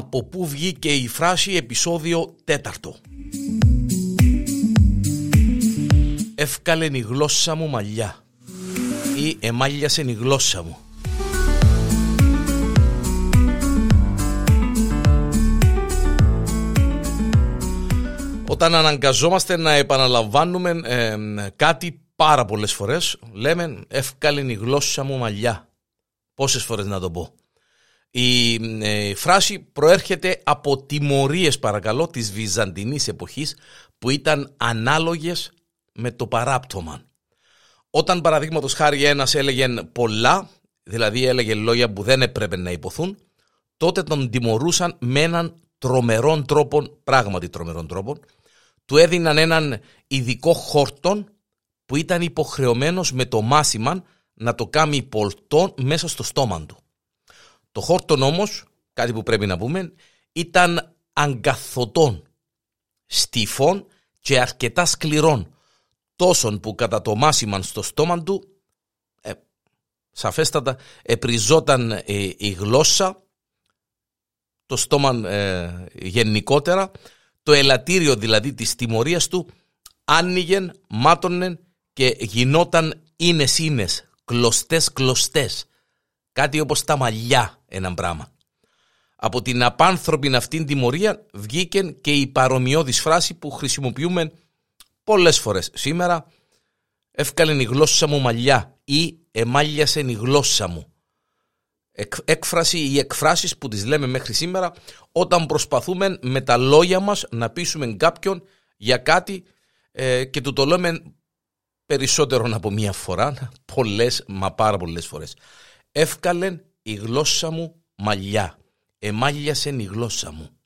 από πού βγήκε η φράση επεισόδιο τέταρτο. Εύκαλε η γλώσσα μου μαλλιά ή εμάλιασε η γλώσσα μου. Όταν αναγκαζόμαστε να επαναλαμβάνουμε κάτι πάρα πολλές φορές, λέμε εύκαλε η γλώσσα μου μαλλιά. Πόσες φορές να το πω. Η ε, φράση προέρχεται από τιμωρίες παρακαλώ της Βυζαντινής εποχής που ήταν ανάλογες με το παράπτωμα. Όταν παραδείγματος χάρη ένας έλεγε πολλά, δηλαδή έλεγε λόγια που δεν έπρεπε να υποθούν, τότε τον τιμωρούσαν με έναν τρομερόν τρόπο, πράγματι τρομερόν τρόπο, του έδιναν έναν ειδικό χόρτον που ήταν υποχρεωμένος με το μάσιμαν να το κάνει πολτό μέσα στο στόμα του. Το χόρτον όμως, κάτι που πρέπει να πούμε, ήταν αγκαθωτών, στιφών και αρκετά σκληρών, τόσων που κατά το μάσιμαν στο στόμα του, ε, σαφέστατα, επριζόταν ε, η γλώσσα, το στόμα ε, γενικότερα, το ελαττήριο δηλαδή της τιμωρίας του, άνοιγεν, μάτωνε και γινόταν ίνες ίνες, κλωστές κλωστές. Κάτι όπως τα μαλλιά ένα πράγμα. Από την απάνθρωπη αυτήν τιμωρία βγήκε και η παρομοιώδης φράση που χρησιμοποιούμε πολλές φορές σήμερα «Εύκαλεν η γλώσσα μου μαλλιά» ή «Εμάλιασε η γλώσσα μου». Έκφραση ή εκφράσεις που τις λέμε μέχρι σήμερα όταν προσπαθούμε με τα λόγια μας να πείσουμε κάποιον για κάτι ε, και του το λέμε περισσότερο από μία φορά, πολλές μα πάρα πολλές φορές. «Εύκαλεν η γλώσσα μου μαλλιά, εμάλιασε η γλώσσα μου».